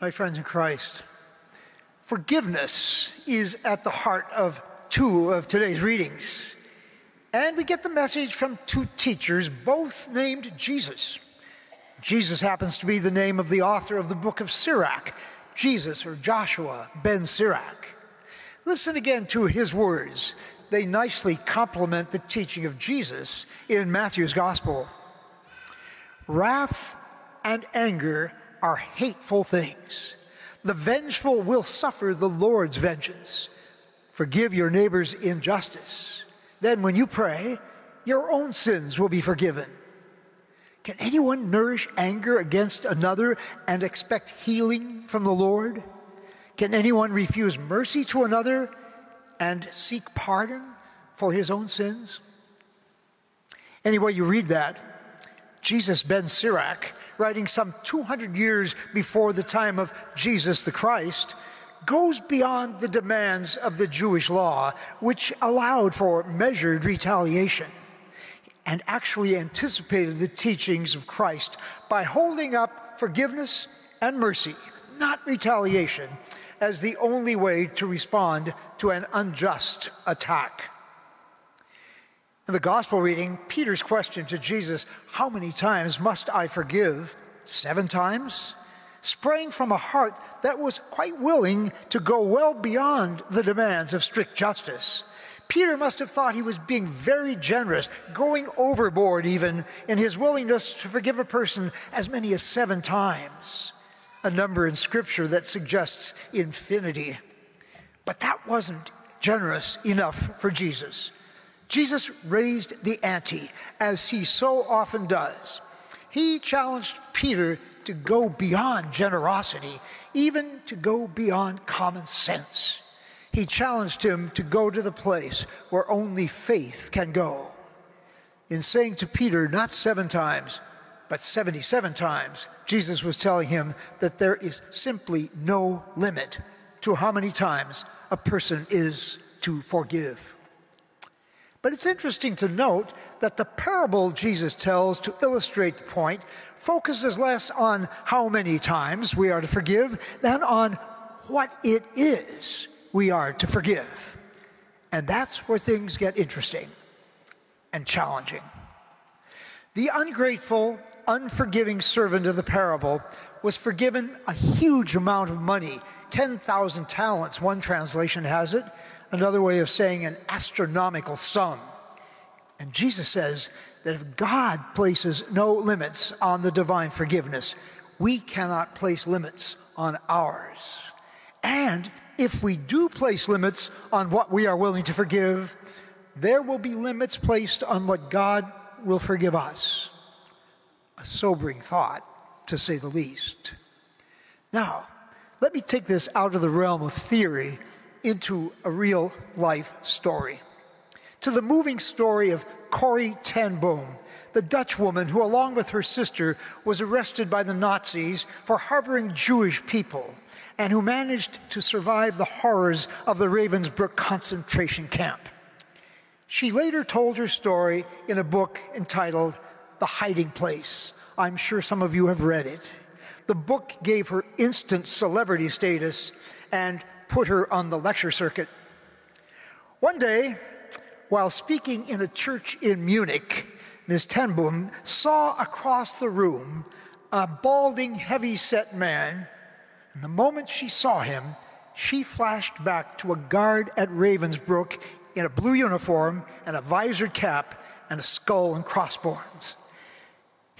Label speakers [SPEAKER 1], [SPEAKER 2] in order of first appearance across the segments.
[SPEAKER 1] My friends in Christ, forgiveness is at the heart of two of today's readings. And we get the message from two teachers, both named Jesus. Jesus happens to be the name of the author of the book of Sirach, Jesus or Joshua ben Sirach. Listen again to his words. They nicely complement the teaching of Jesus in Matthew's gospel. Wrath and anger are hateful things. The vengeful will suffer the Lord's vengeance. Forgive your neighbor's injustice. Then, when you pray, your own sins will be forgiven. Can anyone nourish anger against another and expect healing from the Lord? Can anyone refuse mercy to another and seek pardon for his own sins? Anyway, you read that, Jesus ben Sirach, writing some 200 years before the time of Jesus the Christ, goes beyond the demands of the Jewish law, which allowed for measured retaliation, and actually anticipated the teachings of Christ by holding up forgiveness and mercy, not retaliation, as the only way to respond to an unjust attack. In the gospel reading, Peter's question to Jesus, How many times must I forgive? Seven times? sprang from a heart that was quite willing to go well beyond the demands of strict justice. Peter must have thought he was being very generous, going overboard even in his willingness to forgive a person as many as seven times a number in Scripture that suggests infinity. But that wasn't generous enough for Jesus. Jesus raised the ante, as he so often does. He challenged Peter to go beyond generosity, even to go beyond common sense. He challenged him to go to the place where only faith can go. In saying to Peter, not seven times, but 77 times, Jesus was telling him that there is simply no limit to how many times a person is to forgive. But it's interesting to note that the parable Jesus tells to illustrate the point focuses less on how many times we are to forgive than on what it is we are to forgive. And that's where things get interesting and challenging. The ungrateful unforgiving servant of the parable was forgiven a huge amount of money 10,000 talents, one translation has it, another way of saying an astronomical sum. And Jesus says that if God places no limits on the divine forgiveness, we cannot place limits on ours. And if we do place limits on what we are willing to forgive, there will be limits placed on what God will forgive us a sobering thought, to say the least. Now, let me take this out of the realm of theory into a real life story. To the moving story of Corrie ten Boom, the Dutch woman who, along with her sister, was arrested by the Nazis for harboring Jewish people and who managed to survive the horrors of the Ravensbrück concentration camp. She later told her story in a book entitled the Hiding Place. I'm sure some of you have read it. The book gave her instant celebrity status and put her on the lecture circuit. One day, while speaking in a church in Munich, Ms. ten Boom saw across the room a balding, heavy set man. And the moment she saw him, she flashed back to a guard at Ravensbrück in a blue uniform and a visored cap and a skull and crossbones.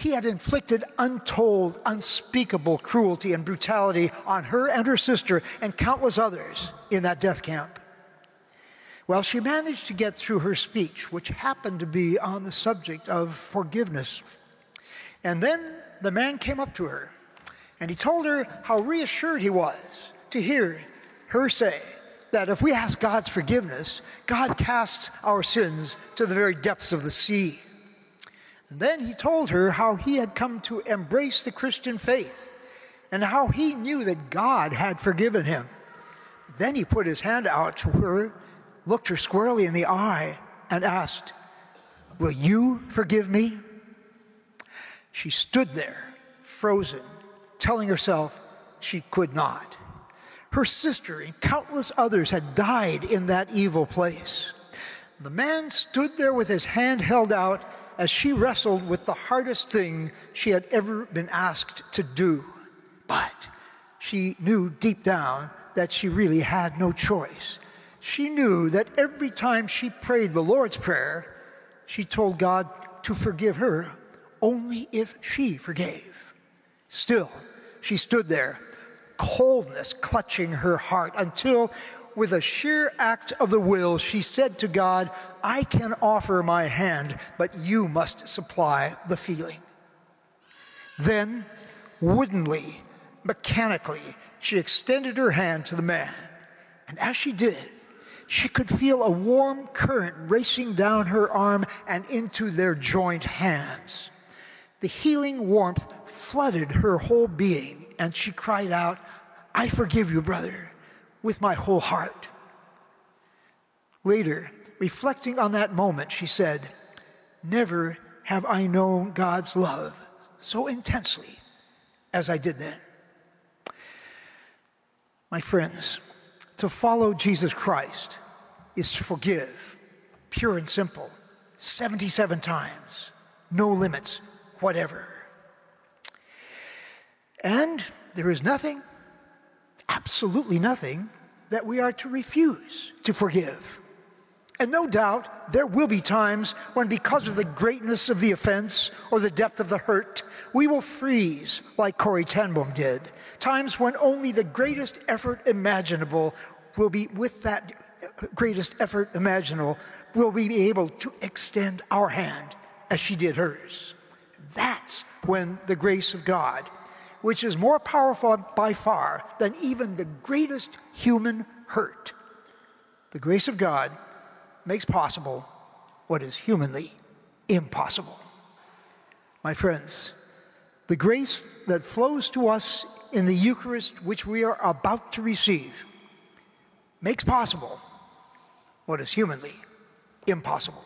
[SPEAKER 1] He had inflicted untold, unspeakable cruelty and brutality on her and her sister and countless others in that death camp. Well, she managed to get through her speech, which happened to be on the subject of forgiveness. And then the man came up to her and he told her how reassured he was to hear her say that if we ask God's forgiveness, God casts our sins to the very depths of the sea. And then he told her how he had come to embrace the Christian faith and how he knew that God had forgiven him. Then he put his hand out to her, looked her squarely in the eye, and asked, Will you forgive me? She stood there, frozen, telling herself, she could not. Her sister and countless others had died in that evil place. The man stood there with his hand held out as she wrestled with the hardest thing she had ever been asked to do. But she knew deep down that she really had no choice. She knew that every time she prayed the Lord's Prayer, she told God to forgive her only if she forgave. Still, she stood there, coldness clutching her heart, until, with a sheer act of the will, she said to God, I can offer my hand, but you must supply the feeling. Then, woodenly, mechanically, she extended her hand to the man. And as she did, she could feel a warm current racing down her arm and into their joint hands. The healing warmth flooded her whole being, and she cried out, I forgive you, brother, with my whole heart. Later, reflecting on that moment, she said, Never have I known God's love so intensely as I did then. My friends, to follow Jesus Christ is to forgive, pure and simple, 77 times, no limits, whatever. And there is nothing, absolutely nothing, that we are to refuse to forgive. And no doubt there will be times when, because of the greatness of the offense or the depth of the hurt, we will freeze like Corrie ten Boom did. Times when only the greatest effort imaginable will be, with that greatest effort imaginable, will be able to extend our hand as she did hers. That's when the grace of God, which is more powerful by far than even the greatest human hurt, the grace of God makes possible what is humanly impossible. My friends, the grace that flows to us in the Eucharist, which we are about to receive, makes possible what is humanly impossible.